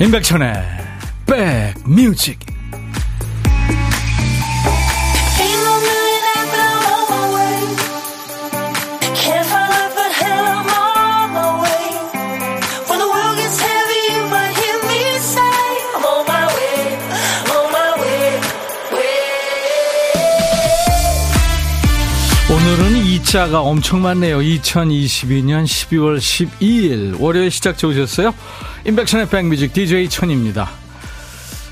임백천의 백뮤직 오늘은 2자가 엄청 많네요. 2022년 12월 12일 월요일 시작 좋으셨어요? 임백천의 백뮤직 DJ 천입니다.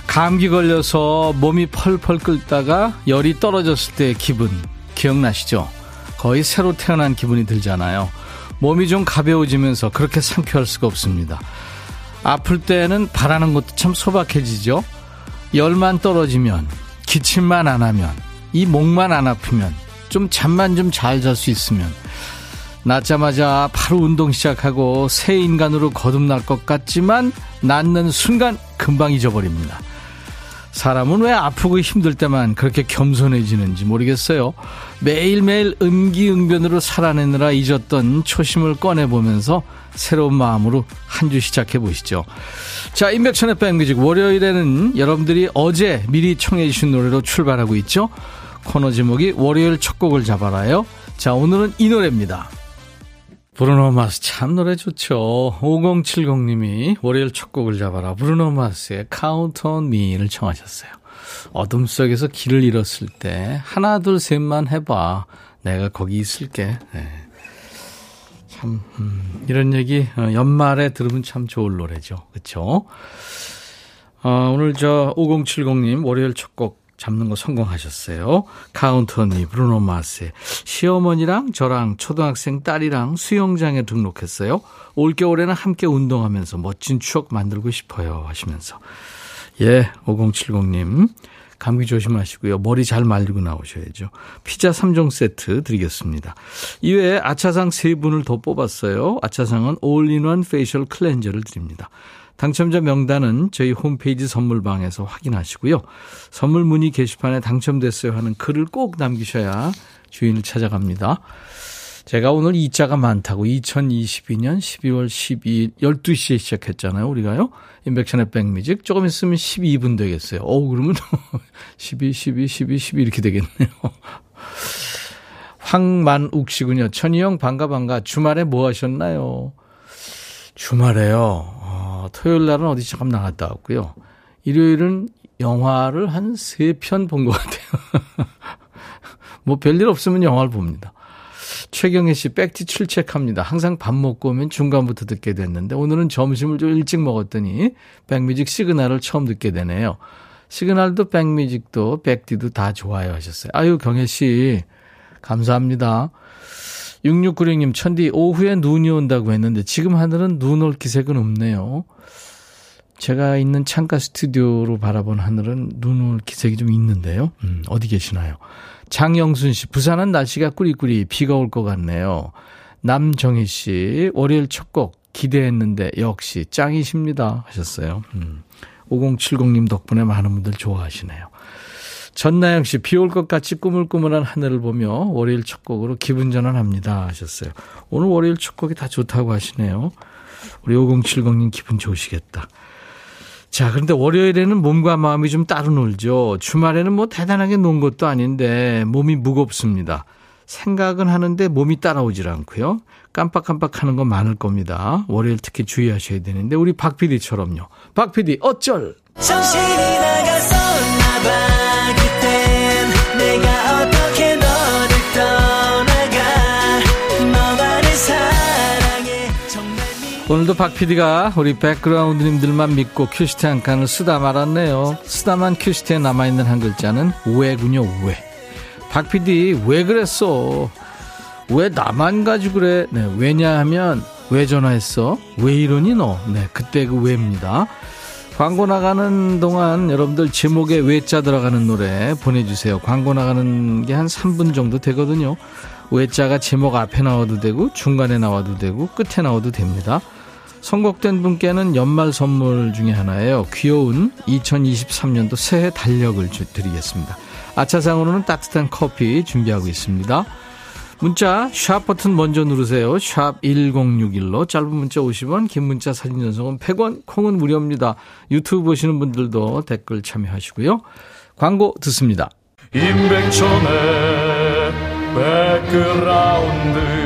감기 걸려서 몸이 펄펄 끓다가 열이 떨어졌을 때 기분 기억나시죠? 거의 새로 태어난 기분이 들잖아요. 몸이 좀 가벼워지면서 그렇게 상쾌할 수가 없습니다. 아플 때는 바라는 것도 참 소박해지죠? 열만 떨어지면, 기침만 안 하면, 이 목만 안 아프면, 좀 잠만 좀 잘 잘 수 있으면, 낳자마자 바로 운동 시작하고 새 인간으로 거듭날 것 같지만 낳는 순간 금방 잊어버립니다. 사람은 왜 아프고 힘들 때만 그렇게 겸손해지는지 모르겠어요. 매일매일 음기응변으로 살아내느라 잊었던 초심을 꺼내보면서 새로운 마음으로 한 주 시작해 보시죠. 자, 인백천의 백뮤직 월요일에는 여러분들이 어제 미리 청해 주신 노래로 출발하고 있죠. 코너 제목이 월요일 첫 곡을 잡아라요. 자, 오늘은 이 노래입니다. 브루노 마스 참 노래 좋죠. 5070님이 월요일 첫 곡을 잡아라. 브루노 마스의 Count on Me를 청하셨어요. 어둠 속에서 길을 잃었을 때 하나 둘 셋만 해봐. 내가 거기 있을게. 네. 참 음, 이런 얘기 어, 연말에 들으면 참 좋을 노래죠. 그렇죠? 어, 오늘 저 5070님 월요일 첫 곡 잡는 거 성공하셨어요. Count on Me 브루노 마스의 시어머니랑 저랑 초등학생 딸이랑 수영장에 등록했어요. 올겨울에는 함께 운동하면서 멋진 추억 만들고 싶어요 하시면서 예 5070님 감기 조심하시고요. 머리 잘 말리고 나오셔야죠. 피자 3종 세트 드리겠습니다. 이외에 아차상 3분을 더 뽑았어요. 아차상은 all-in-one facial 클렌저를 드립니다. 당첨자 명단은 저희 홈페이지 선물방에서 확인하시고요. 선물 문의 게시판에 당첨됐어요 하는 글을 꼭 남기셔야 주인을 찾아갑니다. 제가 오늘 2자가 많다고 2022년 12월 12일 12시에 시작했잖아요. 우리가요. 인백션의 백뮤직. 조금 있으면 12분 되겠어요. 어 그러면 12, 12, 12, 12 이렇게 되겠네요. 황만욱 씨군요. 천희 형 반가 반가. 주말에 뭐 하셨나요? 주말에요. 어, 토요일 날은 어디 잠깐 나갔다 왔고요. 일요일은 영화를 한 세 편 본 것 같아요. 뭐 별일 없으면 영화를 봅니다. 최경혜 씨 백티 출첵합니다. 항상 밥 먹고 오면 중간부터 듣게 됐는데 오늘은 점심을 좀 일찍 먹었더니 백뮤직 시그널을 처음 듣게 되네요. 시그널도 백뮤직도 백티도 다 좋아요 하셨어요. 아유 경혜 씨 감사합니다. 6696님, 천디, 오후에 눈이 온다고 했는데, 지금 하늘은 눈 올 기색은 없네요. 제가 있는 창가 스튜디오로 바라본 하늘은 눈 올 기색이 좀 있는데요. 음, 어디 계시나요? 장영순 씨, 부산은 날씨가 꾸리꾸리 비가 올 것 같네요. 남정희 씨, 월요일 첫 곡 기대했는데 역시 짱이십니다. 하셨어요. 음, 5070님 덕분에 많은 분들 좋아하시네요. 전나영 씨, 비 올 것 같이 꾸물꾸물한 하늘을 보며 월요일 첫 곡으로 기분 전환합니다. 하셨어요. 오늘 월요일 첫 곡이 다 좋다고 하시네요. 우리 5070님 기분 좋으시겠다. 자, 그런데 월요일에는 몸과 마음이 좀 따로 놀죠. 주말에는 뭐 대단하게 논 것도 아닌데 몸이 무겁습니다. 생각은 하는데 몸이 따라오질 않고요. 깜빡깜빡 하는 거 많을 겁니다. 월요일 특히 주의하셔야 되는데 우리 박 PD처럼요. 박 PD 어쩔! 정신이 나갔 오늘도 박 PD가 우리 백그라운드님들만 믿고 큐시트 한 칸을 쓰다 말았네요. 쓰다만 큐시트에 남아있는 한 글자는 왜군요, 왜. 박 PD, 왜 그랬어? 왜 나만 가지고 그래? 네, 왜냐하면, 왜 전화했어? 왜 이러니 너? 네, 그때 그 왜입니다. 광고 나가는 동안 여러분들 제목에 외자 들어가는 노래 보내주세요. 광고 나가는 게 한 3분 정도 되거든요. 외자가 제목 앞에 나와도 되고 중간에 나와도 되고 끝에 나와도 됩니다. 선곡된 분께는 연말 선물 중에 하나예요. 귀여운 2023년도 새해 달력을 드리겠습니다. 아차상으로는 따뜻한 커피 준비하고 있습니다. 문자 샵 버튼 먼저 누르세요. 샵 1061로 짧은 문자 50원 긴 문자 사진 전송은 100원 콩은 무료입니다. 유튜브 보시는 분들도 댓글 참여하시고요. 광고 듣습니다. 임백천의 백그라운드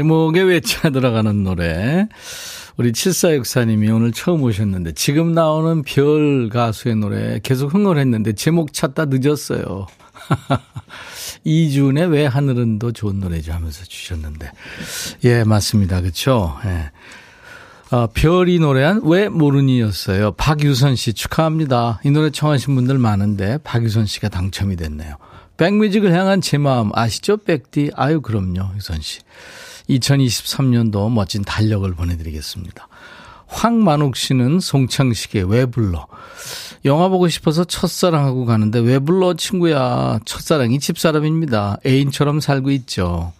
제목에 외쳐 들어가는 노래. 우리 7464님이 오늘 처음 오셨는데 지금 나오는 별 가수의 노래 계속 흥얼 했는데 제목 찾다 늦었어요. 이준의 왜 하늘은 더 좋은 노래죠 하면서 주셨는데. 예, 맞습니다. 그쵸? 예. 어, 별이 노래한 왜 모르니였어요. 박유선 씨 축하합니다. 이 노래 청하신 분들 많은데 박유선 씨가 당첨이 됐네요. 백뮤직을 향한 제 마음 아시죠? 백디. 아유, 그럼요. 유선 씨. 2023년도 멋진 달력을 보내드리겠습니다. 황만욱 씨는 송창식의 왜 불러? 영화 보고 싶어서 첫사랑하고 가는데 왜 불러 친구야. 첫사랑이 집사람입니다. 애인처럼 살고 있죠.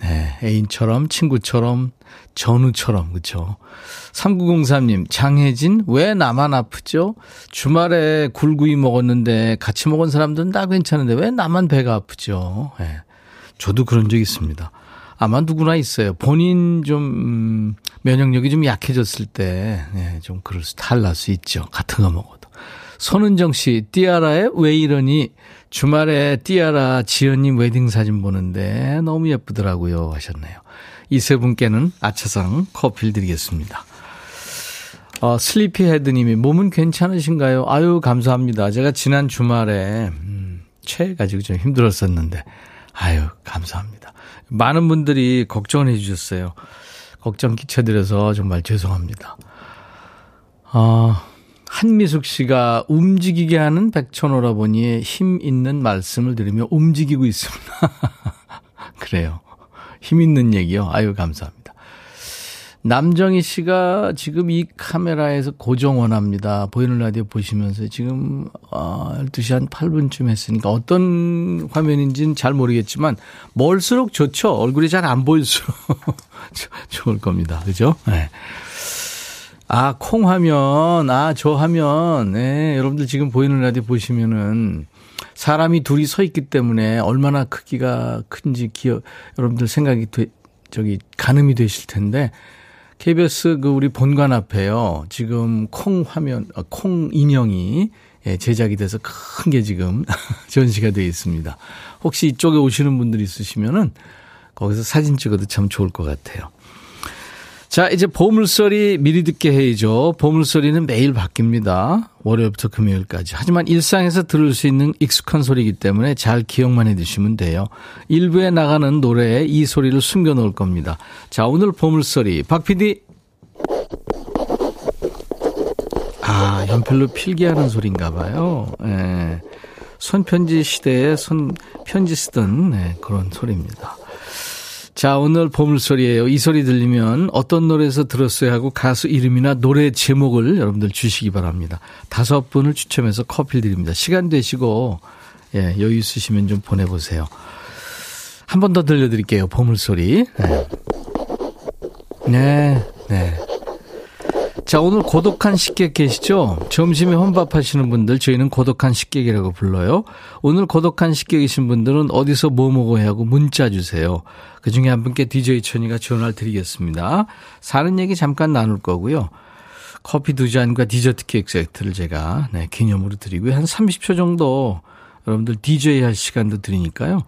네, 애인처럼 친구처럼 전우처럼 그렇죠. 3903님 장혜진 왜 나만 아프죠? 주말에 굴구이 먹었는데 같이 먹은 사람들은 다 괜찮은데 왜 나만 배가 아프죠? 네, 저도 그런 적 있습니다. 아마 누구나 있어요. 본인 좀 음, 면역력이 좀 약해졌을 때, 네, 좀 그럴 수, 탈날 수 있죠. 같은 거 먹어도. 손은정 씨, 띠아라에 왜 이러니? 주말에 띠아라 지연님 웨딩 사진 보는데 너무 예쁘더라고요. 하셨네요. 이 세 분께는 아차상 커피를 드리겠습니다. 어, 슬리피 헤드님이 몸은 괜찮으신가요? 아유, 감사합니다. 제가 지난 주말에, 음, 체해가지고 좀 힘들었었는데, 아유, 감사합니다. 많은 분들이 걱정을 해 주셨어요. 걱정 끼쳐드려서 정말 죄송합니다. 어, 한미숙 씨가 움직이게 하는 백천오라버니의 힘 있는 말씀을 들으며 움직이고 있습니다. 그래요. 힘 있는 얘기요. 아유, 감사합니다. 남정희 씨가 지금 이 카메라에서 고정 원합니다. 보이는 라디오 보시면서 지금 어, 12시 한 8분쯤 했으니까 어떤 화면인지는 잘 모르겠지만 멀수록 좋죠. 얼굴이 잘 안 보일수록 좋을 겁니다. 그죠? 네. 아, 콩 화면, 아, 저 화면, 네, 여러분들 지금 보이는 라디오 보시면은 사람이 둘이 서 있기 때문에 얼마나 크기가 큰지 기억, 여러분들 생각이 되, 저기 가늠이 되실 텐데 KBS 그 우리 본관 앞에요. 지금 콩 화면, 어, 콩 인형이 예, 제작이 돼서 큰 게 지금 전시가 되어 있습니다. 혹시 이쪽에 오시는 분들 있으시면은 거기서 사진 찍어도 참 좋을 것 같아요. 자, 이제 보물소리 미리 듣게 해야죠. 보물소리는 매일 바뀝니다. 월요일부터 금요일까지. 하지만 일상에서 들을 수 있는 익숙한 소리이기 때문에 잘 기억만 해 두시면 돼요. 일부에 나가는 노래에 이 소리를 숨겨 놓을 겁니다. 자, 오늘 보물소리. 박 PD. 아, 연필로 필기하는 소리인가 봐요. 예. 손편지 시대에 손 편지 쓰던 네, 그런 소리입니다. 자, 오늘 보물소리예요. 이 소리 들리면 어떤 노래에서 들었어야 하고 가수 이름이나 노래 제목을 여러분들 주시기 바랍니다. 다섯 분을 추첨해서 커피 드립니다. 시간 되시고 예, 여유 있으시면 좀 보내 보세요. 한 번 더 들려 드릴게요. 보물소리. 네. 네, 네. 자, 오늘 고독한 식객 계시죠? 점심에 혼밥 하시는 분들 저희는 고독한 식객이라고 불러요. 오늘 고독한 식객이신 분들은 어디서 뭐 먹어야 하고 문자 주세요. 그 중에 한 분께 DJ 천이가 전화를 드리겠습니다. 사는 얘기 잠깐 나눌 거고요. 커피 두 잔과 디저트 케이크 세트를 제가 네, 기념으로 드리고요. 한 30초 정도 여러분들 DJ 할 시간도 드리니까요.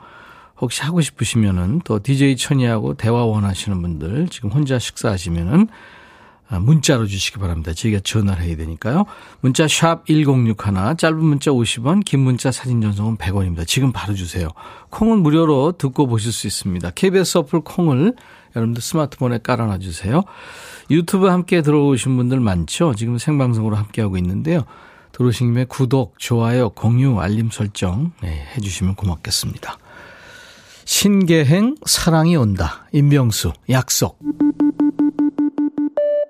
혹시 하고 싶으시면은 또 DJ 천이하고 대화 원하시는 분들 지금 혼자 식사하시면은 아, 문자로 주시기 바랍니다. 저희가 전화를 해야 되니까요. 문자 샵 1061, 짧은 문자 50원, 긴 문자 사진 전송은 100원입니다. 지금 바로 주세요. 콩은 무료로 듣고 보실 수 있습니다. KBS 어플 콩을 여러분들 스마트폰에 깔아놔 주세요. 유튜브 함께 들어오신 분들 많죠? 지금 생방송으로 함께하고 있는데요. 들어오신 김에 구독, 좋아요, 공유, 알림 설정 네, 해주시면 고맙겠습니다. 신계행 사랑이 온다. 임병수 약속.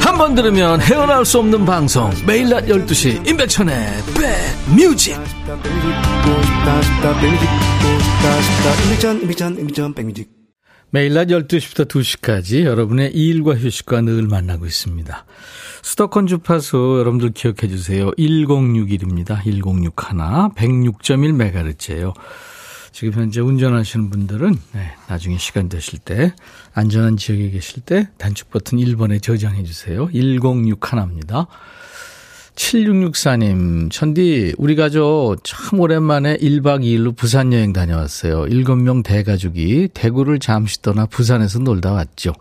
한 번 들으면 헤어나올 수 없는 방송 매일 낮 12시 임백천의 백뮤직 매일 낮 12시부터 2시까지 여러분의 일과 휴식과 늘 만나고 있습니다. 수도권 주파수 여러분들 기억해 주세요. 1061입니다. 1061 106.1MHz예요. 지금 현재 운전하시는 분들은 네, 나중에 시간 되실 때 안전한 지역에 계실 때 단축 버튼 1번에 저장해 주세요. 1061입니다. 7664님, 천디, 우리 가족 참 오랜만에 1박 2일로 부산 여행 다녀왔어요. 7명 대가족이 대구를 잠시 떠나 부산에서 놀다 왔죠.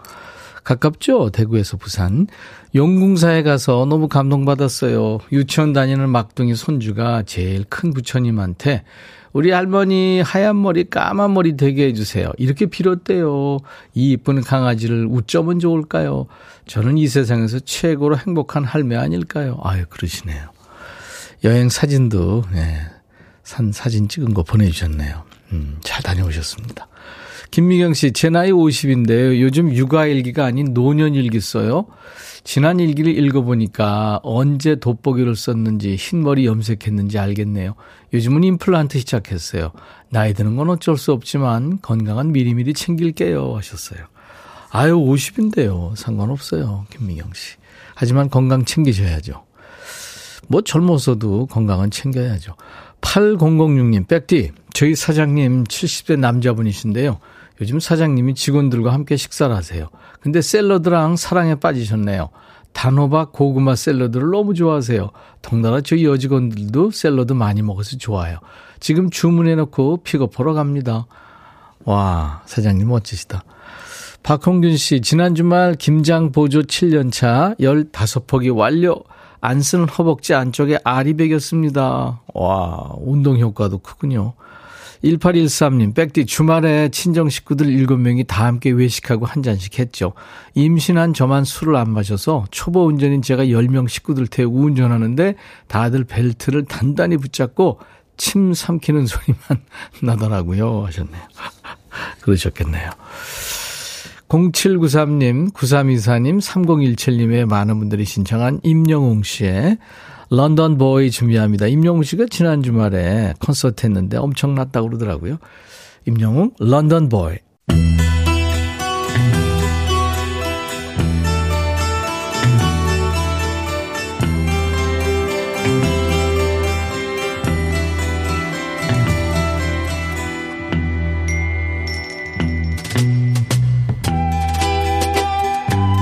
가깝죠? 대구에서 부산. 용궁사에 가서 너무 감동받았어요. 유치원 다니는 막둥이 손주가 제일 큰 부처님한테 우리 할머니 하얀 머리 까만 머리 되게 해주세요. 이렇게 빌었대요. 이 이쁜 강아지를 웃쩌면 좋을까요? 저는 이 세상에서 최고로 행복한 할매 아닐까요? 아유, 그러시네요. 여행 사진도, 네, 산 사진 찍은 거 보내주셨네요. 음, 잘 다녀오셨습니다. 김미경 씨, 제 나이 50인데요. 요즘 육아일기가 아닌 노년일기 써요. 지난 일기를 읽어보니까 언제 돋보기를 썼는지 흰머리 염색했는지 알겠네요. 요즘은 임플란트 시작했어요. 나이 드는 건 어쩔 수 없지만 건강은 미리미리 챙길게요 하셨어요. 아유 50인데요. 상관없어요. 김미경 씨. 하지만 건강 챙기셔야죠. 뭐 젊어서도 건강은 챙겨야죠. 8006님, 백디, 저희 사장님 70대 남자분이신데요. 요즘 사장님이 직원들과 함께 식사를 하세요. 근데 샐러드랑 사랑에 빠지셨네요. 단호박 고구마 샐러드를 너무 좋아하세요. 덩달아 저희 여직원들도 샐러드 많이 먹어서 좋아요. 지금 주문해놓고 픽업하러 갑니다. 와, 사장님 멋지시다. 박홍균 씨, 지난 주말 김장 보조 7년차 15폭이 완료. 안 쓰는 허벅지 안쪽에 알이 베겼습니다. 와, 운동 효과도 크군요. 1813님, 백디 주말에 친정 식구들 7명이 다 함께 외식하고 한 잔씩 했죠. 임신한 저만 술을 안 마셔서 초보 운전인 제가 10명 식구들 태우고 운전하는데 다들 벨트를 단단히 붙잡고 침 삼키는 소리만 나더라고요. 하셨네요. 그러셨겠네요. 0793님, 9324님, 3017님의 많은 분들이 신청한 임영웅 씨의 런던 보이 준비합니다. 임영웅 씨가 지난 주말에 콘서트 했는데 엄청났다고 그러더라고요. 임영웅, 런던 보이.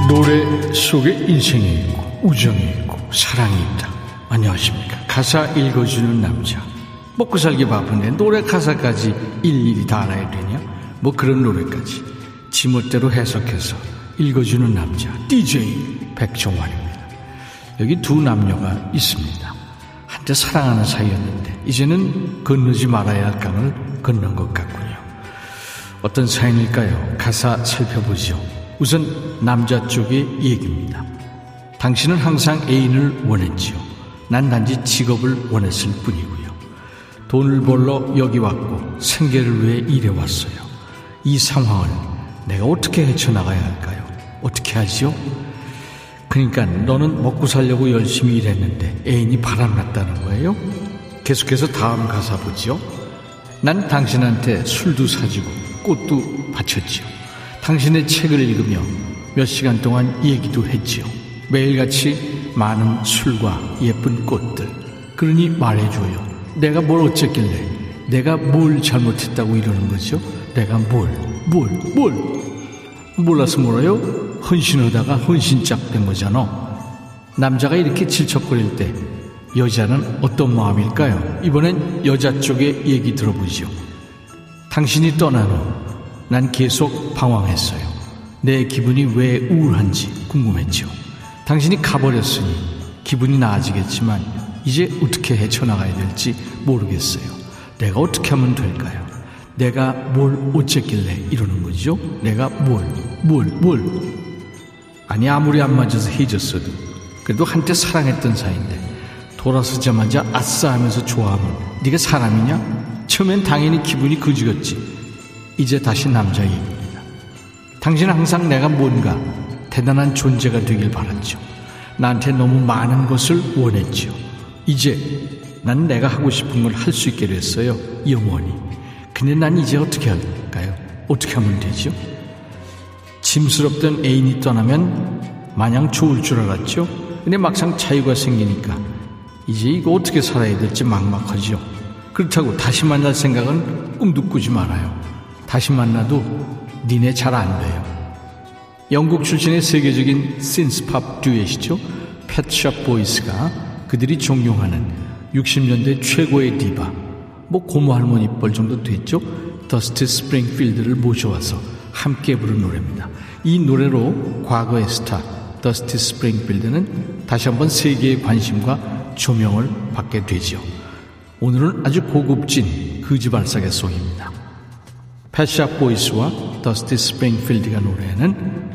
노래 속에 인생이 있고 우정이 있고 사랑이 있다. 안녕하십니까. 가사 읽어주는 남자. 먹고 살기 바쁜데 노래 가사까지 일일이 다 알아야 되냐? 뭐 그런 노래까지 지멋대로 해석해서 읽어주는 남자. DJ 백종환입니다. 여기 두 남녀가 있습니다. 한때 사랑하는 사이였는데 이제는 건너지 말아야 할 강을 건넌 것 같군요. 어떤 사연일까요? 가사 살펴보죠. 우선 남자 쪽의 얘기입니다. 당신은 항상 애인을 원했지요. 난 단지 직업을 원했을 뿐이고요. 돈을 벌러 여기 왔고 생계를 위해 일해 왔어요. 이 상황을 내가 어떻게 헤쳐나가야 할까요? 어떻게 하지요? 그러니까 너는 먹고 살려고 열심히 일했는데 애인이 바람났다는 거예요? 계속해서 다음 가사 보지요. 난 당신한테 술도 사주고 꽃도 바쳤지요. 당신의 책을 읽으며 몇 시간 동안 얘기도 했지요. 매일같이 많은 술과 예쁜 꽃들. 그러니 말해줘요. 내가 뭘 어쨌길래, 내가 뭘 잘못했다고 이러는 거죠? 내가 뭘, 뭘, 뭘. 몰라서 몰라요? 헌신하다가 헌신짝 된 거잖아. 남자가 이렇게 질척거릴 때 여자는 어떤 마음일까요? 이번엔 여자 쪽의 얘기 들어보죠. 당신이 떠난 후 난 계속 방황했어요. 내 기분이 왜 우울한지 궁금했죠. 당신이 가버렸으니 기분이 나아지겠지만 이제 어떻게 헤쳐나가야 될지 모르겠어요. 내가 어떻게 하면 될까요? 내가 뭘 어쨌길래 이러는 거죠? 내가 뭘, 뭘, 뭘. 아니, 아무리 안 맞아서 헤어졌어도 그래도 한때 사랑했던 사이인데 돌아서자마자 아싸 하면서 좋아하면 네가 사람이냐? 처음엔 당연히 기분이 그지같지. 이제 다시 남자 얘기입니다. 당신은 항상 내가 뭔가 대단한 존재가 되길 바랐죠. 나한테 너무 많은 것을 원했죠. 이제 난 내가 하고 싶은 걸 할 수 있게 됐어요. 영원히. 근데 난 이제 어떻게 할까요? 어떻게 하면 되죠? 짐스럽던 애인이 떠나면 마냥 좋을 줄 알았죠? 근데 막상 자유가 생기니까 이제 이거 어떻게 살아야 될지 막막하죠. 그렇다고 다시 만날 생각은 꿈도 꾸지 말아요. 다시 만나도 니네 잘 안 돼요. 영국 출신의 세계적인 신스팝 듀엣이죠. 펫샵 보이스가 그들이 존경하는 60년대 최고의 디바, 뭐 고모 할머니 뻘 정도 됐죠. 더스트 스프링필드를 모셔와서 함께 부른 노래입니다. 이 노래로 과거의 스타 더스트 스프링필드는 다시 한번 세계의 관심과 조명을 받게 되죠. 오늘은 아주 고급진 거지발싸개 song입니다. 펫샵 보이스와 더스티 스프링필드가 노래하는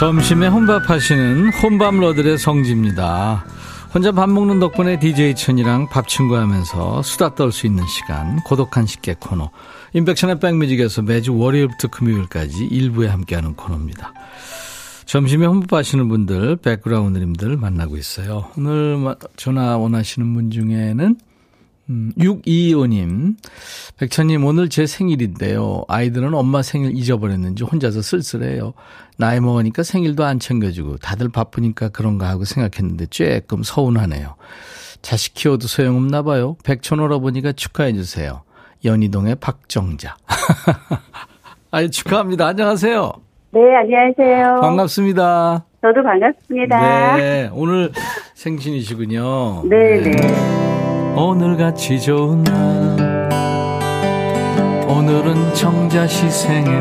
점심에 혼밥 하시는 혼밥러들의 성지입니다. 혼자 밥 먹는 덕분에 DJ 천이랑 밥 친구 하면서 수다 떨 수 있는 시간, 고독한 식객 코너. 인백션의 백뮤직에서 매주 월요일부터 금요일까지 일부에 함께하는 코너입니다. 점심에 혼밥하시는 분들, 백그라운드님들 만나고 있어요. 오늘 전화 원하시는 분 중에는 음, 625님, 백천님, 오늘 제 생일인데요. 아이들은 엄마 생일 잊어버렸는지 혼자서 쓸쓸해요. 나이 먹으니까 생일도 안 챙겨주고 다들 바쁘니까 그런가 하고 생각했는데 조금 서운하네요. 자식 키워도 소용없나 봐요. 백천 오라버니가 축하해주세요. 연희동의 박정자. 아유, 축하합니다. 안녕하세요. 네, 안녕하세요. 반갑습니다. 저도 반갑습니다. 네, 오늘 생신이시군요. 네, 네. 네. 오늘같이 좋은 날 오늘은 정자씨 생일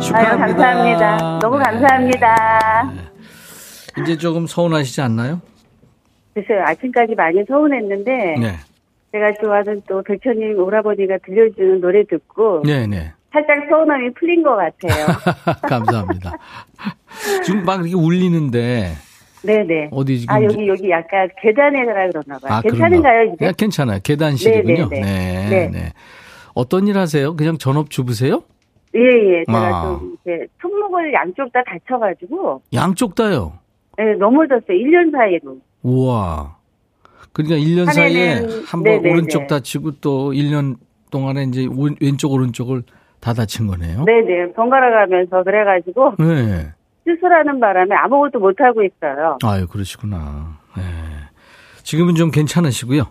축하합니다. 아유, 감사합니다. 너무 감사합니다. 네. 이제 조금 서운하시지 않나요? 글쎄요, 아침까지 많이 서운했는데 네. 제가 좋아하는 또 백천님 오라버니가 들려주는 노래 듣고 네네. 네. 살짝 서운함이 풀린 것 같아요. 감사합니다. 지금 막 이렇게 울리는데 네네. 어디 지금? 아, 여기, 여기 약간 계단에라 그러나 봐요. 아, 괜찮은가요, 이제? 네, 괜찮아요. 계단실이군요. 네네네. 네, 네. 네. 어떤 일 하세요? 그냥 전업 주부세요? 예, 예. 제가 아. 좀, 이제, 손목을 양쪽 다 다쳐가지고. 양쪽 다요? 네, 넘어졌어요. 1년 사이로. 우와. 그러니까 1년 사이에 한 번 오른쪽 다치고 또 1년 동안에 이제 왼쪽, 오른쪽을 다 다친 거네요? 네네. 번갈아 가면서 그래가지고. 네. 수술하는 바람에 아무것도 못 하고 있어요. 아유 그러시구나. 네. 지금은 좀 괜찮으시고요.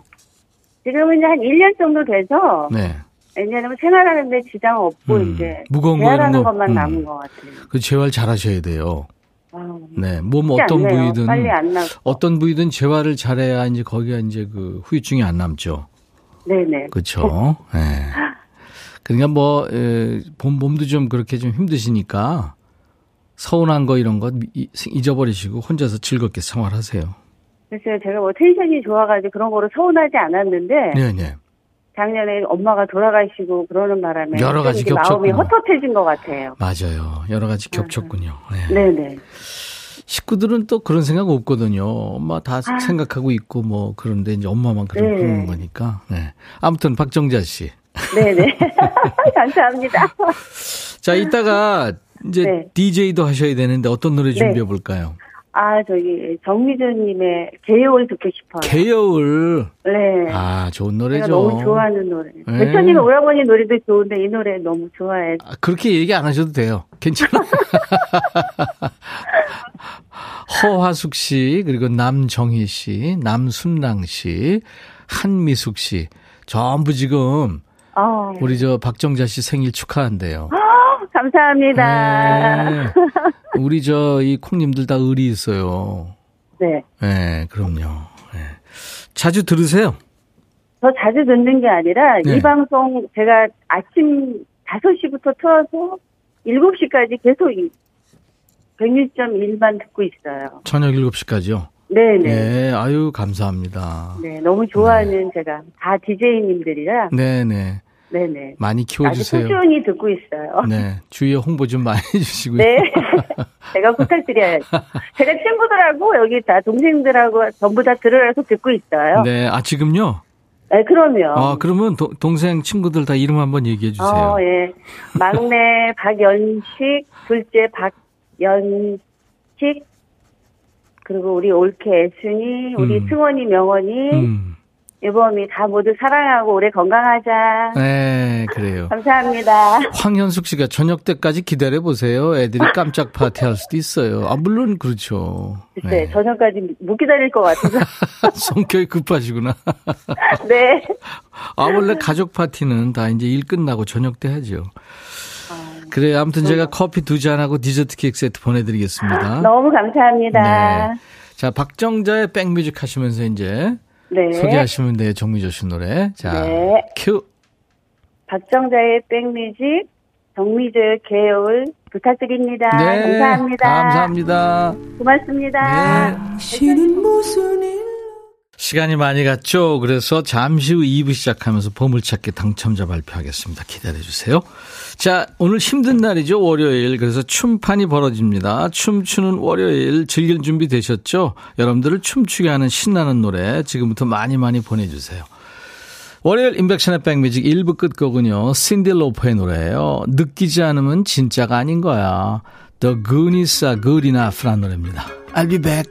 지금은 이제 한 1년 정도 돼서 네. 왜냐하면 생활하는데 지장 없고 음, 이제 무거운 재활하는 거, 것만 음. 남은 것 같아요. 그 재활 잘 하셔야 돼요. 아, 네, 몸 어떤. 부위든 빨리 안 어떤 부위든 재활을 잘해야 이제 거기가 이제 그 후유증이 안 남죠. 네네. 그렇죠. 네. 그러니까 뭐 에, 몸 몸도 좀 그렇게 좀 힘드시니까 서운한 거 이런 거 잊어버리시고 혼자서 즐겁게 생활하세요. 글쎄요, 제가 뭐 텐션이 좋아가지고 그런 거로 서운하지 않았는데. 네네. 작년에 엄마가 돌아가시고 그러는 바람에 여러 가지 겹쳤 마음이 헛헛해진 것 같아요. 맞아요. 여러 가지 아. 겹쳤군요. 네. 네네. 식구들은 또 그런 생각 없거든요. 엄마 다 아. 생각하고 있고 뭐 그런데 이제 엄마만 그런, 네. 그러는 거니까. 네. 아무튼 박정자 씨. 네네. 감사합니다. 자, 이따가 이제 네. DJ도 하셔야 되는데 어떤 노래 네. 준비해 볼까요? 아, 저기, 정미준님의 개여울 듣고 싶어요. 개여울? 네. 아, 좋은 노래죠. 너무 좋아하는 노래. 네. 대천님 오라버니 노래도 좋은데 이 노래 너무 좋아해. 아, 그렇게 얘기 안 하셔도 돼요. 괜찮아. 허화숙 씨, 그리고 남정희 씨, 남순랑 씨, 한미숙 씨. 전부 지금, 어. 우리 저 박정자 씨 생일 축하한대요. 감사합니다. 네. 우리 저 이 콩님들 다 의리 있어요. 네. 네, 그럼요. 네. 자주 들으세요? 저 자주 듣는 게 아니라 네. 이 방송 제가 아침 5시부터 틀어서 7시까지 계속 106.1만 듣고 있어요. 저녁 7시까지요? 네네. 네, 아유, 감사합니다. 네, 너무 좋아하는 네. 제가 다 DJ님들이라. 네네. 네네. 많이 키워주세요. 아주 꾸준히 듣고 있어요. 네. 주위에 홍보 좀 많이 해주시고요. 네. 제가 부탁드려야죠. 제가 친구들하고 여기 다 동생들하고 전부 다 들으라서 듣고 있어요. 네. 아, 지금요? 네, 그럼요. 아, 그러면 도, 동생 친구들 다 이름 한번 얘기해 주세요. 어, 예. 막내 박연식, 둘째 박연식, 그리고 우리 올케 애순이, 우리 음. 승원이 명원이, 음. 유범이 다 모두 사랑하고 오래 건강하자. 네, 그래요. 감사합니다. 황현숙 씨가 저녁 때까지 기다려 보세요. 애들이 깜짝 파티 할 수도 있어요. 아, 물론 그렇죠. 네, 네. 저녁까지 못 기다릴 것 같아서. 성격이 급하시구나. 네. 아, 원래 가족 파티는 다 이제 일 끝나고 저녁 때 하죠. 아, 그래, 아무튼 제가 커피 두 잔하고 디저트 케이크 세트 보내드리겠습니다. 너무 감사합니다. 네. 자, 박정자의 백뮤직 하시면서 이제 네. 소개하시면 돼요. 정미조 씨 노래. 자, 네. 큐. 박정자의 백뮤직, 정미조의 개울 부탁드립니다. 네. 감사합니다. 감사합니다. 고맙습니다. 네. 시간이 많이 갔죠. 그래서 잠시 후 2부 시작하면서 보물찾기 당첨자 발표하겠습니다. 기다려주세요. 자, 오늘 힘든 날이죠. 월요일. 그래서 춤판이 벌어집니다. 춤추는 월요일 즐길 준비 되셨죠? 여러분들을 춤추게 하는 신나는 노래 지금부터 많이 많이 보내주세요. 월요일 인백션의 백뮤직 1부 끝곡은요. 신디 로퍼의 노래예요. 느끼지 않으면 진짜가 아닌 거야. The Goonies are good enough라는 노래입니다. I'll be back.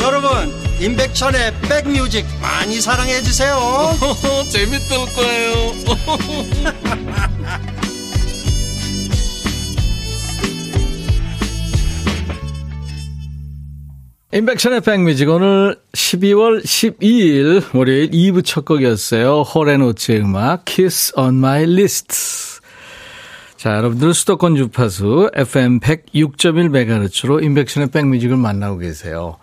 여러분 임백천의 백뮤직 많이 사랑해 주세요. 재밌을 거예요. 임백천의 백뮤직 오늘 12월 12일 월요일 2부 첫 곡이었어요. 호레노츠의 음악 Kiss on My List. 자, 여러분들은 수도권 주파수 FM 106.1MHz로 임백천의 백뮤직을 만나고 계세요.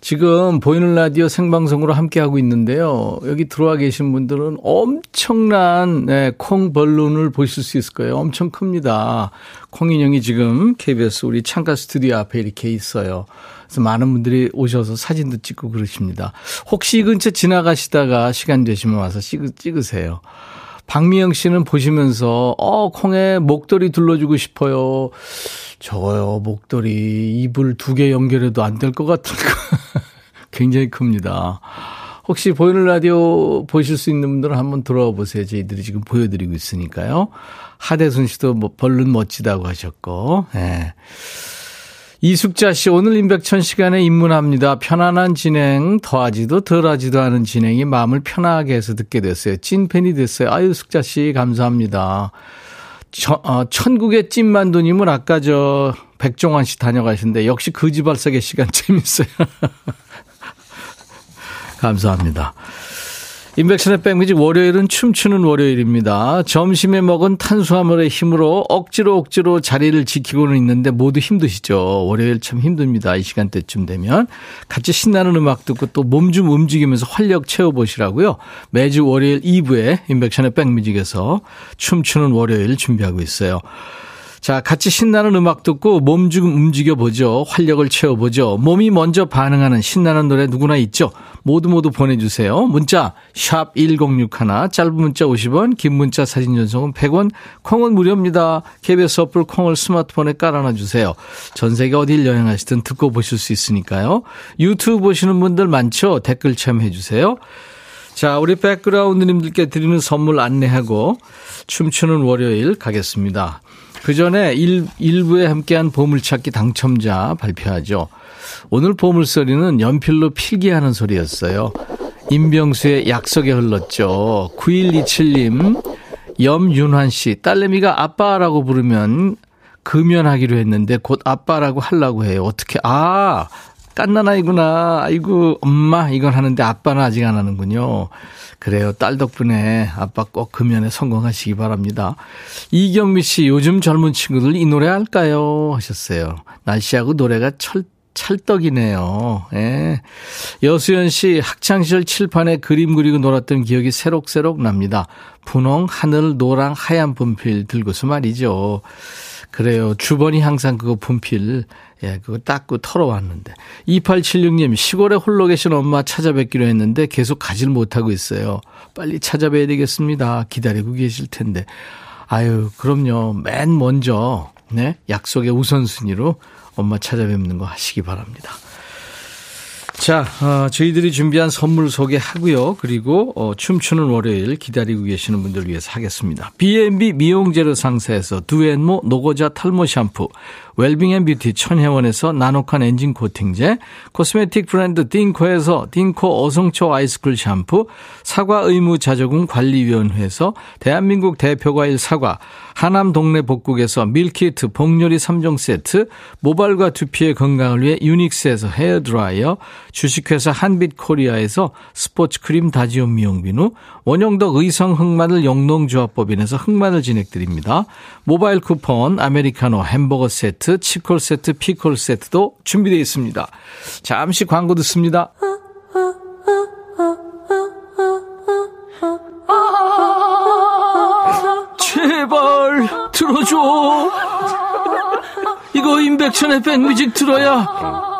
지금 보이는 라디오 생방송으로 함께하고 있는데요. 여기 들어와 계신 분들은 엄청난 네, 콩 벌룬을 보실 수 있을 거예요. 엄청 큽니다. 콩 인형이 지금 KBS 우리 창가 스튜디오 앞에 이렇게 있어요. 그래서 많은 분들이 오셔서 사진도 찍고 그러십니다. 혹시 이 근처 지나가시다가 시간 되시면 와서 찍, 찍으세요. 박미영 씨는 보시면서, 어, 콩에 목도리 둘러주고 싶어요. 저요, 목도리, 이불 두 개 연결해도 안 될 것 같은 거. 굉장히 큽니다. 혹시 보이는 라디오 보실 수 있는 분들은 한번 들어와 보세요. 저희들이 지금 보여드리고 있으니까요. 하대순 씨도 뭐 벌룬 멋지다고 하셨고, 예. 네. 이숙자 씨, 오늘 임백천 시간에 입문합니다. 편안한 진행, 더하지도 덜하지도 않은 진행이 마음을 편하게 해서 듣게 됐어요. 찐팬이 됐어요. 아유, 숙자 씨, 감사합니다. 저, 어, 천국의 찐만두님은 아까 저 백종환 씨 다녀가신데 역시 거지발사계 시간 재밌어요. 감사합니다. 인백션의 백뮤직 월요일은 춤추는 월요일입니다. 점심에 먹은 탄수화물의 힘으로 억지로 억지로 자리를 지키고는 있는데 모두 힘드시죠. 월요일 참 힘듭니다. 이 시간대쯤 되면. 같이 신나는 음악 듣고 또 몸 좀 움직이면서 활력 채워보시라고요. 매주 월요일 2부에 인백션의 백뮤직에서 춤추는 월요일 준비하고 있어요. 자, 같이 신나는 음악 듣고 몸 좀 움직여보죠. 활력을 채워보죠. 몸이 먼저 반응하는 신나는 노래 누구나 있죠. 모두 모두 보내주세요. 문자 샵 1061, 짧은 문자 50원, 긴 문자 사진 전송은 100원, 콩은 무료입니다. KBS 어플 콩을 스마트폰에 깔아놔주세요. 전 세계 어딜 여행하시든 듣고 보실 수 있으니까요. 유튜브 보시는 분들 많죠? 댓글 참여해주세요. 자, 우리 백그라운드님들께 드리는 선물 안내하고 춤추는 월요일 가겠습니다. 그 전에 일, 일부에 함께한 보물찾기 당첨자 발표하죠. 오늘 보물소리는 연필로 필기하는 소리였어요. 임병수의 약속에 흘렀죠. 9127님, 염윤환 씨, 딸내미가 아빠라고 부르면 금연하기로 했는데 곧 아빠라고 하려고 해요. 어떻게, 아, 깐난아이구나. 아이고, 엄마, 이건 하는데 아빠는 아직 안 하는군요. 그래요. 딸 덕분에 아빠 꼭 금연에 성공하시기 바랍니다. 이경미 씨, 요즘 젊은 친구들 이 노래 할까요? 하셨어요. 날씨하고 노래가 철, 찰떡이네요. 예. 여수연 씨, 학창시절 칠판에 그림 그리고 놀았던 기억이 새록새록 납니다. 분홍, 하늘, 노랑, 하얀 분필 들고서 말이죠. 그래요. 주번이 항상 그거 분필, 예, 그거 닦고 털어왔는데. 2876님, 시골에 홀로 계신 엄마 찾아뵙기로 했는데 계속 가질 못하고 있어요. 빨리 찾아뵈야 되겠습니다. 기다리고 계실 텐데. 아유, 그럼요. 맨 먼저, 네, 약속의 우선순위로 엄마 찾아뵙는 거 하시기 바랍니다. 자, 어, 저희들이 준비한 선물 소개하고요. 그리고 어, 춤추는 월요일 기다리고 계시는 분들 위해서 하겠습니다. B&B 미용재료 상사에서 두앤모 노고자 탈모 샴푸, 웰빙앤뷰티 천혜원에서 나노칸 엔진 코팅제, 코스메틱 브랜드 띵코에서 띵코 어성초 아이스쿨 샴푸, 사과 의무 자조금 관리위원회에서 대한민국 대표과일 사과, 하남 동네 복국에서 밀키트 복요리 3종 세트, 모발과 두피의 건강을 위해 유닉스에서 헤어드라이어, 주식회사 한빛코리아에서 스포츠 크림 다지온 미용비누, 원형덕 의성 흑마늘 영농조합법인에서 흑마늘 진행드립니다. 모바일 쿠폰, 아메리카노 햄버거 세트, 치콜 세트, 피콜 세트도 준비되어 있습니다. 잠시 광고 듣습니다. 제발 들어줘. 이거 임백천의 백뮤직 들어야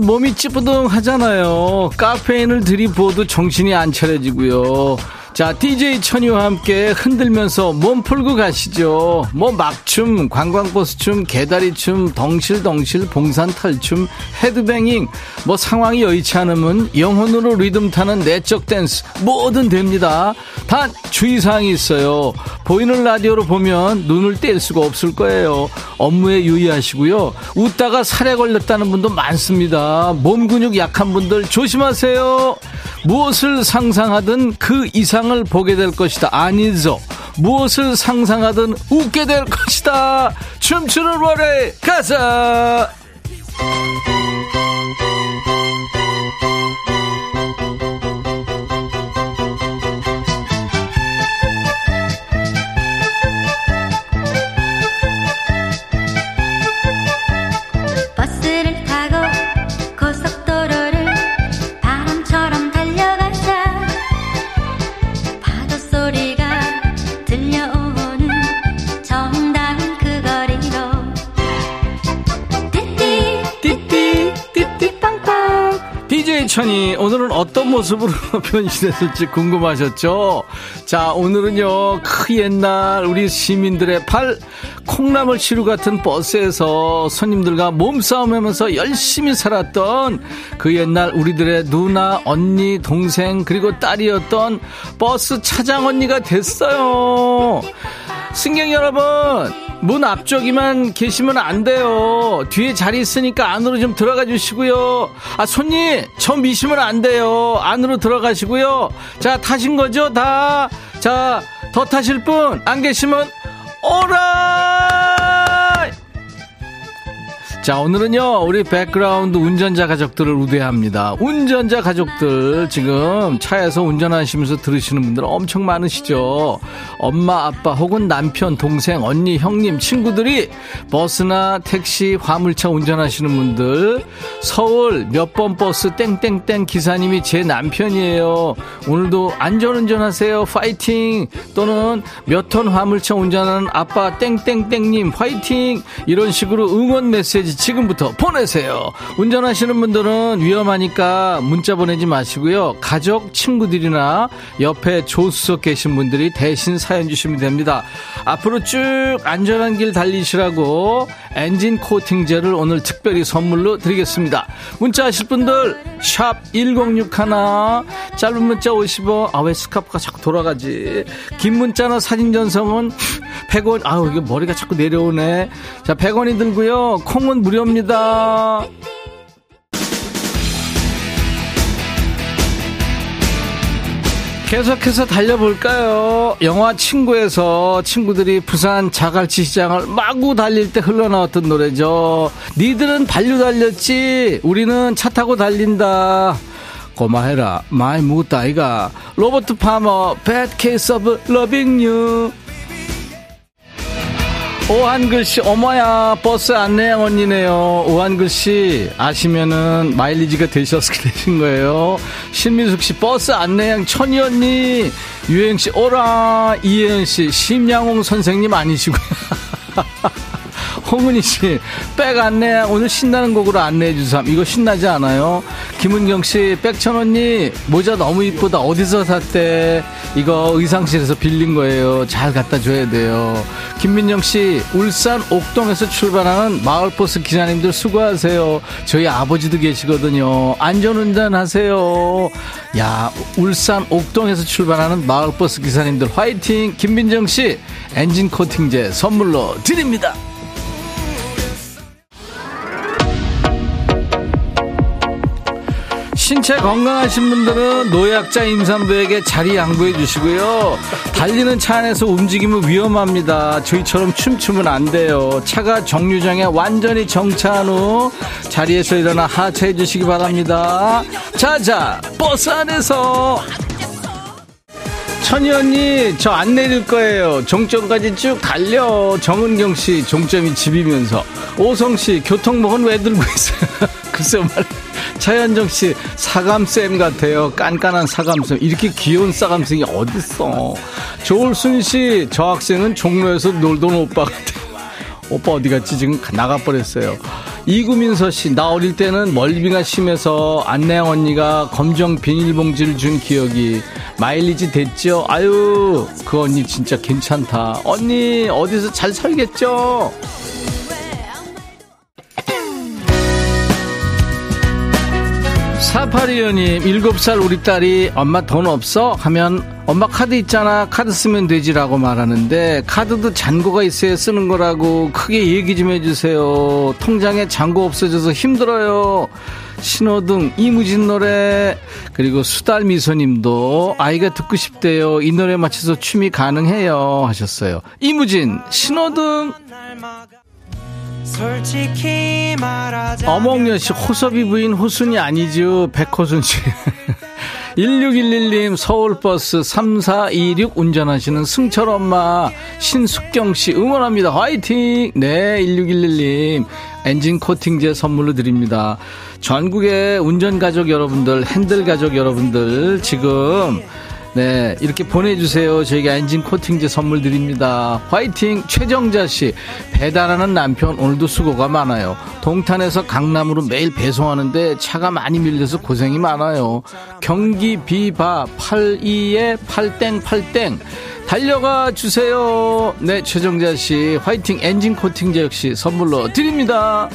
몸이 찌뿌둥 하잖아요. 카페인을 들이부어도 정신이 안 차려지고요. 자, DJ 천이와 함께 흔들면서 몸 풀고 가시죠. 뭐 막춤, 관광버스춤, 개다리춤, 덩실덩실, 봉산탈춤, 헤드뱅잉, 뭐 상황이 여의치 않으면 영혼으로 리듬 타는 내적 댄스 뭐든 됩니다. 단 주의사항이 있어요. 보이는 라디오로 보면 눈을 뗄 수가 없을 거예요. 업무에 유의하시고요. 웃다가 살에 걸렸다는 분도 많습니다. 몸 근육 약한 분들 조심하세요. 무엇을 상상하든 그 이상을 보게 될 것이다. 아니죠. 무엇을 상상하든 웃게 될 것이다. 춤추는 월요일 가자. 어떤 모습으로 변신했을지 궁금하셨죠? 자, 오늘은요, 그 옛날 우리 시민들의 팔, 콩나물 시루 같은 버스에서 손님들과 몸싸움 하면서 열심히 살았던 그 옛날 우리들의 누나, 언니, 동생, 그리고 딸이었던 버스 차장 언니가 됐어요. 승객 여러분, 문 앞쪽이만 계시면 안 돼요. 뒤에 자리 있으니까 안으로 좀 들어가 주시고요. 아, 손님, 저 미시면 안 돼요. 안으로 들어가시고요. 자, 타신 거죠? 다. 자, 더 타실 분 안 계시면 오라이! 자, 오늘은요, 우리 백그라운드 운전자 가족들을 우대합니다. 운전자 가족들, 지금 차에서 운전하시면서 들으시는 분들 엄청 많으시죠? 엄마, 아빠, 혹은 남편, 동생, 언니, 형님, 친구들이 버스나 택시, 화물차 운전하시는 분들, 서울 몇 번 버스 땡땡땡 기사님이 제 남편이에요. 오늘도 안전운전 하세요. 파이팅! 또는 몇 톤 화물차 운전하는 아빠 땡땡땡님, 파이팅! 이런 식으로 응원 메시지 메시지 지금부터 보내세요. 운전하시는 분들은 위험하니까 문자 보내지 마시고요. 가족, 친구들이나 옆에 조수석 계신 분들이 대신 사연 주시면 됩니다. 앞으로 쭉 안전한 길 달리시라고 엔진 코팅제를 오늘 특별히 선물로 드리겠습니다. 문자 하실 분들 샵 1061 짧은 문자 50원 아왜 스카프가 자꾸 돌아가지 긴 문자나 사진 전송은 100원 아우 이게 머리가 자꾸 내려오네 자 100원이 들고요 콩은 무료입니다. 계속해서 달려볼까요? 영화 친구에서 친구들이 부산 자갈치 시장을 마구 달릴 때 흘러나왔던 노래죠. 니들은 발로 달렸지, 우리는 차 타고 달린다. 고마해라, 많이 묵었다 아이가. 로버트 파머, Bad Case of Loving You. 오한글 씨, 어머야, 버스 안내양 언니네요. 오한글 씨, 아시면은 마일리지가 되셔서 되신 거예요. 신민숙 씨, 버스 안내양 천이 언니. 유행 씨, 오라. 이혜연 씨, 심양홍 선생님 아니시고요. 홍은희 씨, 백 안내, 오늘 신나는 곡으로 안내해 주삼. 이거 신나지 않아요? 김은경 씨, 백천 언니, 모자 너무 이쁘다. 어디서 샀대? 이거 의상실에서 빌린 거예요. 잘 갖다 줘야 돼요. 김민영 씨, 울산 옥동에서 출발하는 마을버스 기사님들 수고하세요. 저희 아버지도 계시거든요. 안전운전 하세요. 야, 울산 옥동에서 출발하는 마을버스 기사님들 화이팅! 김민정 씨, 엔진 코팅제 선물로 드립니다. 신체 건강하신 분들은 노약자 임산부에게 자리 양보해 주시고요. 달리는 차 안에서 움직이면 위험합니다. 저희처럼 춤추면 안 돼요. 차가 정류장에 완전히 정차한 후 자리에서 일어나 하차해 주시기 바랍니다. 자자, 버스 안에서 천희 언니, 저 안 내릴 거예요. 종점까지 쭉 달려. 정은경 씨, 종점이 집이면서. 오성 씨, 교통목은 왜 들고 있어요? 글쎄요, 말. 차현정 씨, 사감쌤 같아요. 깐깐한 사감쌤. 이렇게 귀여운 사감쌤이 어딨어. 조울순 씨, 저 학생은 종로에서 놀던 오빠 같아요. 오빠 어디 갔지? 지금 나가버렸어요. 이구민서 씨, 나 어릴 때는 멀미가 심해서 안내양 언니가 검정 비닐봉지를 준 기억이 마일리지 됐죠? 아유, 그 언니 진짜 괜찮다. 언니, 어디서 잘 살겠죠? 사파리언님, 7살 우리 딸이 엄마 돈 없어? 하면 엄마 카드 있잖아. 카드 쓰면 되지라고 말하는데 카드도 잔고가 있어야 쓰는 거라고 크게 얘기 좀 해주세요. 통장에 잔고 없어져서 힘들어요. 신호등 이무진 노래 그리고 수달 미소님도 아이가 듣고 싶대요. 이 노래 맞춰서 춤이 가능해요 하셨어요. 이무진 신호등 어몽여 씨 호섭이 부인 호순이 아니죠 백호순 씨. 1611님 서울버스 3426 운전하시는 승철 엄마 신숙경 씨 응원합니다. 화이팅! 네 1611님 엔진 코팅제 선물로 드립니다. 전국의 운전 가족 여러분들 핸들 가족 여러분들 지금 네, 이렇게 보내주세요. 저희가 엔진 코팅제 선물 드립니다. 화이팅! 최정자 씨. 배달하는 남편 오늘도 수고가 많아요. 동탄에서 강남으로 매일 배송하는데 차가 많이 밀려서 고생이 많아요. 경기 비바 82에 8땡 8땡 달려가 주세요. 네, 최정자 씨. 화이팅 엔진 코팅제 역시 선물로 드립니다.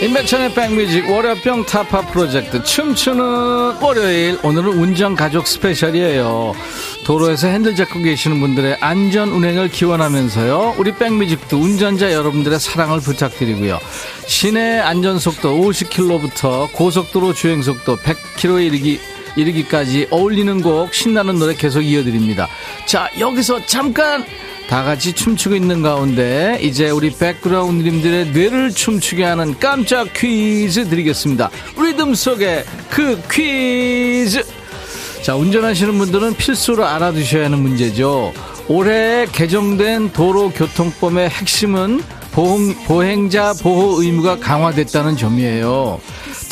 임백천의 백뮤직 월요병 타파 프로젝트 춤추는 월요일. 오늘은 운전 가족 스페셜이에요. 도로에서 핸들 잡고 계시는 분들의 안전 운행을 기원하면서요. 우리 백뮤직도 운전자 여러분들의 사랑을 부탁드리고요. 시내 안전속도 50km부터 고속도로 주행속도 100km 이르기 이르기까지 어울리는 곡 신나는 노래 계속 이어드립니다. 자 여기서 잠깐 다 같이 춤추고 있는 가운데 이제 우리 백그라운드님들의 뇌를 춤추게 하는 깜짝 퀴즈 드리겠습니다. 리듬 속의 그 퀴즈. 자, 운전하시는 분들은 필수로 알아두셔야 하는 문제죠. 올해 개정된 도로교통법의 핵심은 보행, 보행자 보호 의무가 강화됐다는 점이에요.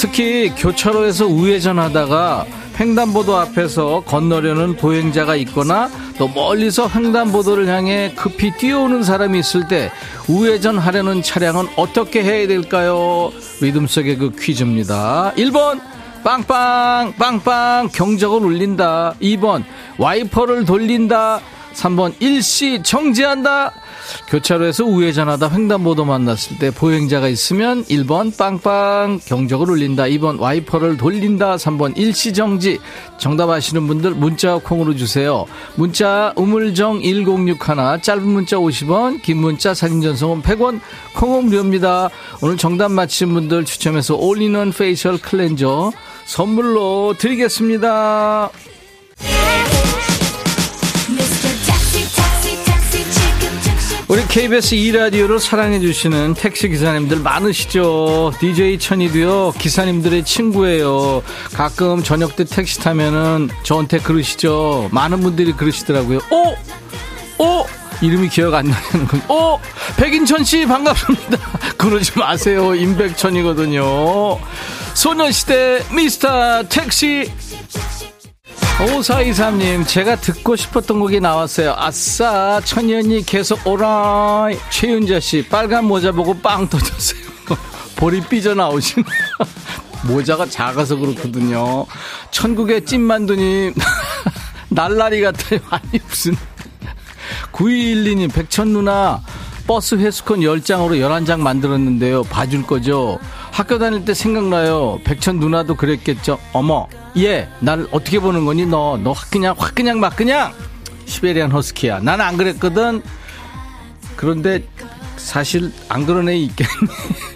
특히 교차로에서 우회전하다가 횡단보도 앞에서 건너려는 보행자가 있거나 또 멀리서 횡단보도를 향해 급히 뛰어오는 사람이 있을 때 우회전 하려는 차량은 어떻게 해야 될까요? 리듬 속의 그 퀴즈입니다. 1번 빵빵 빵빵 경적을 울린다. 2번 와이퍼를 돌린다. 3번 일시 정지한다. 교차로에서 우회전하다 횡단보도 만났을 때 보행자가 있으면 1번 빵빵 경적을 울린다. 2번 와이퍼를 돌린다. 3번 일시 정지. 정답 아시는 분들 문자 콩으로 주세요. 문자 우물정 1061 짧은 문자 50원 긴 문자 사진 전송은 100원 콩은 무료입니다. 오늘 정답 맞힌 분들 추첨해서 all-in-one facial cleanser 선물로 드리겠습니다. KBS 2라디오를 사랑해주시는 택시기사님들 많으시죠? DJ 천이도요, 기사님들의 친구예요. 가끔 저녁 때 택시 타면은 저한테 그러시죠? 많은 분들이 그러시더라고요. 오! 오! 이름이 기억 안 나는 건, 오! 백인천 씨 반갑습니다. 그러지 마세요. 임백천이거든요. 소녀시대 미스터 택시. 5423님, 제가 듣고 싶었던 곡이 나왔어요. 아싸, 천연이 계속 오라. 최윤자 씨, 빨간 모자 보고 빵 터졌어요. 볼이 삐져나오시네. 모자가 작아서 그렇거든요. 천국의 찐만두님, 날라리 같아요. 아니, 무슨. 9212님, 백천 누나, 버스 회수권 10장으로 11장 만들었는데요. 봐줄 거죠? 학교 다닐 때 생각나요. 백천 누나도 그랬겠죠. 어머, 얘, 날 어떻게 보는 거니, 너? 너 확 그냥, 확 그냥, 막 그냥! 시베리안 허스키야. 난안 그랬거든? 그런데 사실 안 그런 애 있겠니?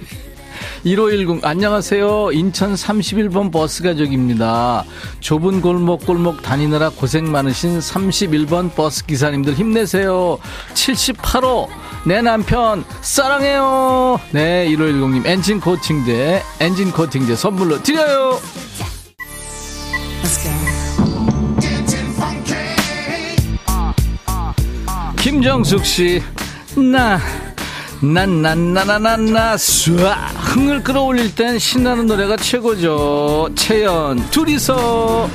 1510 안녕하세요. 인천 31번 버스 가족입니다. 좁은 골목 골목 다니느라 고생 많으신 31번 버스 기사님들 힘내세요. 78호 내 남편 사랑해요. 네 1510님 엔진 코팅제 엔진 코팅제 선물로 드려요. 김정숙 씨, 나 난난나나나나 수아 흥을 끌어올릴 땐 신나는 노래가 최고죠 채연 둘이서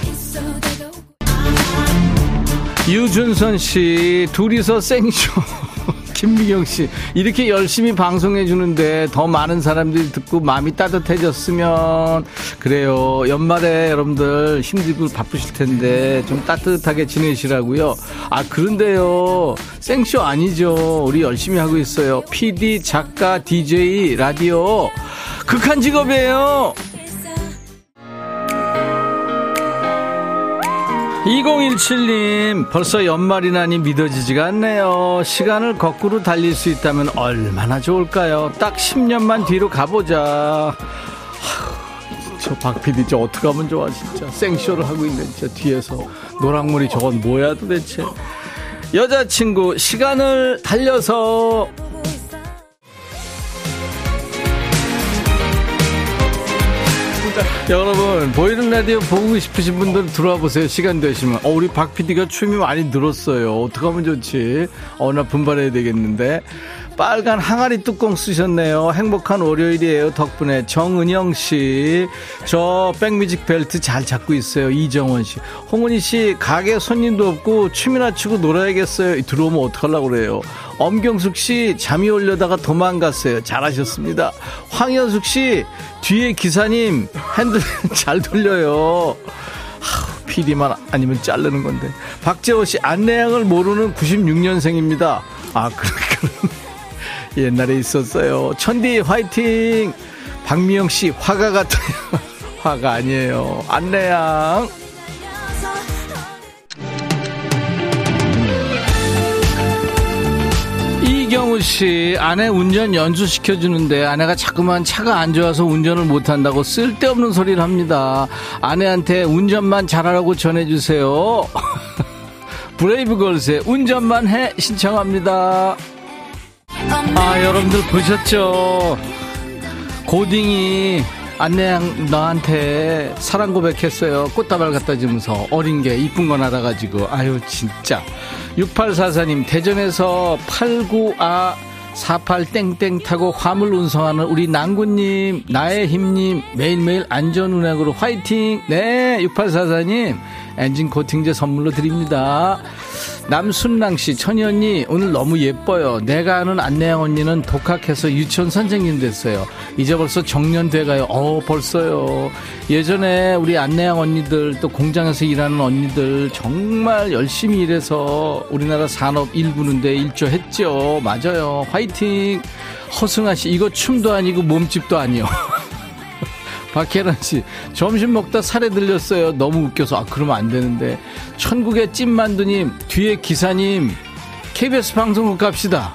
유준선 씨 둘이서 생쇼 김미경 씨 이렇게 열심히 방송해 주는데 더 많은 사람들이 듣고 마음이 따뜻해졌으면 그래요. 연말에 여러분들 힘들고 바쁘실 텐데 좀 따뜻하게 지내시라고요. 아 그런데요. 생쇼 아니죠. 우리 열심히 하고 있어요. PD 작가 DJ 라디오. 극한 직업이에요 2017님, 벌써 연말이나니 믿어지지가 않네요. 시간을 거꾸로 달릴 수 있다면 얼마나 좋을까요? 딱 10년만 뒤로 가보자. 저 박PD 저 어떡하면 좋아, 진짜. 생쇼를 하고 있는 저 뒤에서. 노랑머리 저건 뭐야 도대체. 여자친구, 시간을 달려서 여러분, 보이는 라디오 보고 싶으신 분들 들어와 보세요. 시간 되시면. 어, 우리 박 PD가 춤이 많이 늘었어요. 어떡하면 좋지? 어, 나 분발해야 되겠는데. 빨간 항아리 뚜껑 쓰셨네요. 행복한 월요일이에요. 덕분에 정은영 씨. 저 백뮤직 벨트 잘 잡고 있어요. 이정원 씨. 홍은희 씨, 가게 손님도 없고 춤이나 추고 놀아야겠어요. 들어오면 어떡하려고 그래요. 엄경숙 씨, 잠이 올려다가 도망갔어요. 잘하셨습니다. 황현숙 씨, 뒤에 기사님, 핸들 잘 돌려요. 하우, PD만 아니면 자르는 건데. 박재호 씨, 안내양을 모르는 96년생입니다. 아, 그렇구나. 옛날에 있었어요. 천디 화이팅! 박미영 씨 화가 같아요. 화가 아니에요. 안내양. 이경우 씨, 아내 운전 연수시켜주는데 아내가 자꾸만 차가 안 좋아서 운전을 못한다고 쓸데없는 소리를 합니다. 아내한테 운전만 잘하라고 전해주세요. 브레이브걸스의 운전만 해 신청합니다. 아, 여러분들 보셨죠? 고딩이 안내양 너한테 사랑 고백했어요. 꽃다발 갖다 주면서 어린 게 이쁜 건 알아가지고. 아유, 진짜. 6844님, 대전에서 89아 48땡땡 타고 화물 운송하는 우리 난구님, 나의 힘님, 매일매일 안전운행으로 화이팅! 네, 6844님, 엔진 코팅제 선물로 드립니다. 남순랑 씨, 언니, 오늘 너무 예뻐요. 내가 아는 안내양 언니는 독학해서 유치원 선생님 됐어요. 이제 벌써 정년 돼가요. 어, 벌써요. 예전에 우리 안내양 언니들, 또 공장에서 일하는 언니들, 정말 열심히 일해서 우리나라 산업 일구는데 일조했죠. 맞아요. 화이팅! 허승아 씨, 이거 춤도 아니고 몸집도 아니요. 박혜란 씨, 점심 먹다 살에 들렸어요. 너무 웃겨서. 아, 그러면 안 되는데. 천국의 찐만두님, 뒤에 기사님, KBS 방송국 갑시다.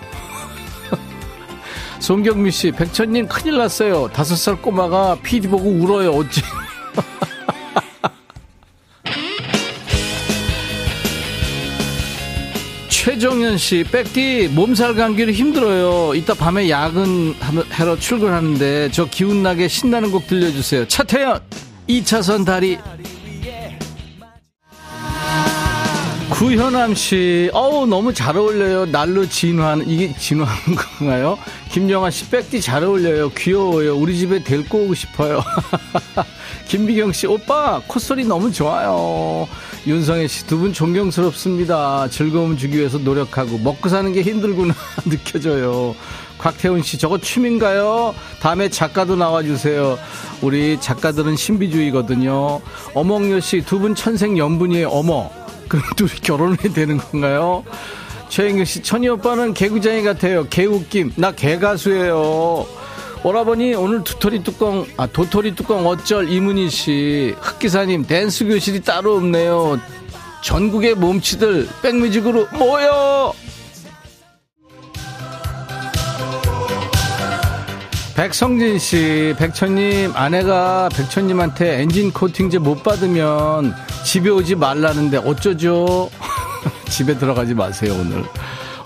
송경미 씨, 백천님 큰일 났어요. 다섯 살 꼬마가 PD 보고 울어요. 어찌. 최정현 씨, 백디 몸살 감기로 힘들어요. 이따 밤에 야근하러 출근하는데 저 기운나게 신나는 곡 들려주세요. 차태현, 2차선 다리. 구현암 씨, 어우, 너무 잘 어울려요. 날로 진화하는, 이게 진화하는 건가요? 김영아 씨, 백디 잘 어울려요. 귀여워요. 우리 집에 데리고 오고 싶어요. 김비경 씨, 오빠, 콧소리 너무 좋아요. 윤성혜 씨, 두 분 존경스럽습니다. 즐거움 주기 위해서 노력하고, 먹고 사는 게 힘들구나, 느껴져요. 곽태훈 씨, 저거 춤인가요? 다음에 작가도 나와주세요. 우리 작가들은 신비주의거든요. 어몽여 씨, 두 분 천생 연분이에요. 어머. 그럼 둘이 결혼해야 되는 건가요? 최영규 씨, 천희 오빠는 개구쟁이 같아요. 개웃김. 나 개가수예요. 오라버니 오늘 두토리 뚜껑 아 도토리 뚜껑 어쩔 이문희 씨 흑기사님 댄스 교실이 따로 없네요 전국의 몸치들 백뮤직으로 모여 백성진 씨, 백천님, 아내가 백천님한테 엔진 코팅제 못 받으면 집에 오지 말라는데 어쩌죠? 집에 들어가지 마세요, 오늘.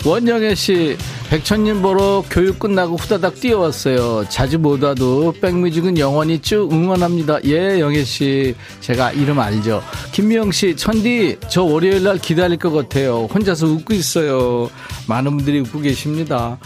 원영애 씨, 백천님 보러 교육 끝나고 후다닥 뛰어왔어요. 자주 못 와도 백뮤직은 영원히 쭉 응원합니다. 예, 영애 씨. 제가 이름 알죠. 김미영 씨, 천디, 저 월요일 날 기다릴 것 같아요. 혼자서 웃고 있어요. 많은 분들이 웃고 계십니다.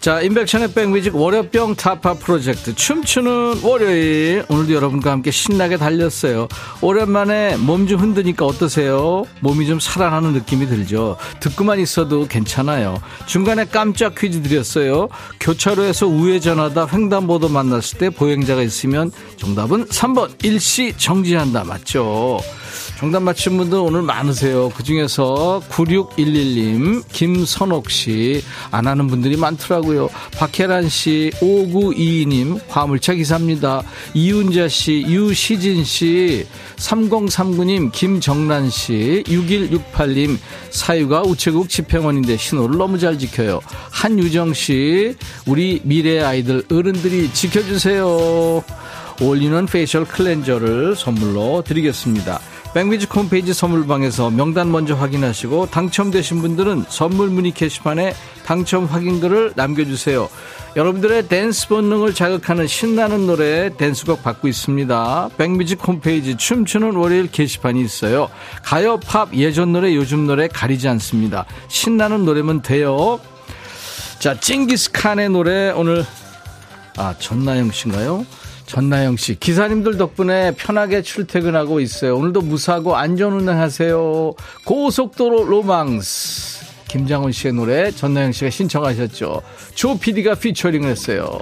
자, 인백션의 백뮤직 월요병 타파 프로젝트 춤추는 월요일 오늘도 여러분과 함께 신나게 달렸어요. 오랜만에 몸 좀 흔드니까 어떠세요? 몸이 좀 살아나는 느낌이 들죠. 듣고만 있어도 괜찮아요. 중간에 깜짝 퀴즈 드렸어요. 교차로에서 우회전하다 횡단보도 만났을 때 보행자가 있으면 정답은 3번 일시 정지한다 맞죠? 정답 맞힌 분들 오늘 많으세요. 그 중에서 9611님, 김선옥 씨, 안 하는 분들이 많더라고요. 박혜란 씨, 5922님, 화물차 기사입니다. 이윤자 씨, 유시진 씨, 3039님, 김정란 씨, 6168님, 사유가 우체국 집행원인데 신호를 너무 잘 지켜요. 한유정 씨, 우리 미래 아이들 어른들이 지켜주세요. all-in-one facial cleanser를 선물로 드리겠습니다. 백뮤직 홈페이지 선물방에서 명단 먼저 확인하시고 당첨되신 분들은 선물 문의 게시판에 당첨 확인글을 남겨주세요. 여러분들의 댄스 본능을 자극하는 신나는 노래 댄스곡 받고 있습니다. 백뮤직 홈페이지 춤추는 월요일 게시판이 있어요. 가요, 팝, 예전 노래, 요즘 노래 가리지 않습니다. 신나는 노래면 돼요. 자, 찡기스칸의 노래 오늘 아 전나영 씨인가요? 전나영 씨, 기사님들 덕분에 편하게 출퇴근하고 있어요. 오늘도 무사하고 안전 운행하세요. 고속도로 로망스. 김장훈 씨의 노래 전나영 씨가 신청하셨죠. 조 PD가 피처링을 했어요.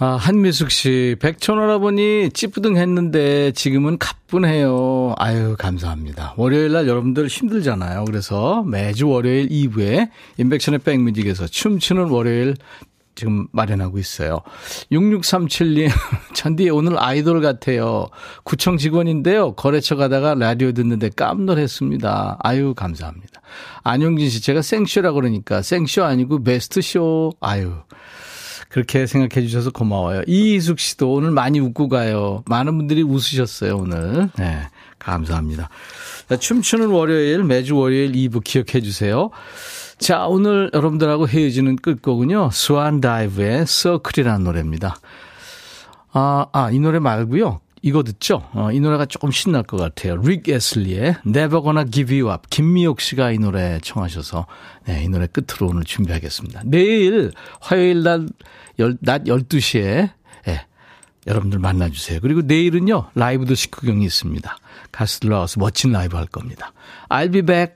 아, 한미숙 씨, 백천 할아버니 찌뿌둥 했는데 지금은 가뿐해요. 아유, 감사합니다. 월요일 날 여러분들 힘들잖아요. 그래서 매주 월요일 2부에 인백션의 백뮤직에서 춤추는 월요일 지금 마련하고 있어요. 6637님, 잔디 오늘 아이돌 같아요. 구청 직원인데요. 거래처 가다가 라디오 듣는데 깜놀했습니다. 아유, 감사합니다. 안용진 씨, 제가 생쇼라 그러니까 생쇼 아니고 베스트쇼. 아유. 그렇게 생각해 주셔서 고마워요. 이희숙 씨도 오늘 많이 웃고 가요. 많은 분들이 웃으셨어요, 오늘. 네. 감사합니다. 춤추는 월요일, 매주 월요일 2부 기억해 주세요. 자, 오늘 여러분들하고 헤어지는 끝곡은요. 스완 다이브의 Circle이라는 노래입니다. 아, 아, 이 노래 말고요. 이거 듣죠? 어, 이 노래가 조금 신날 것 같아요. 릭 에슬리의 Never Gonna Give You Up. 김미옥 씨가 이 노래 청하셔서 네, 이 노래 끝으로 오늘 준비하겠습니다. 내일 화요일 날, 열, 낮 12시에 네, 여러분들 만나주세요. 그리고 내일은요. 라이브 도시 구경이 있습니다. 가수들 나와서 멋진 라이브 할 겁니다. I'll be back.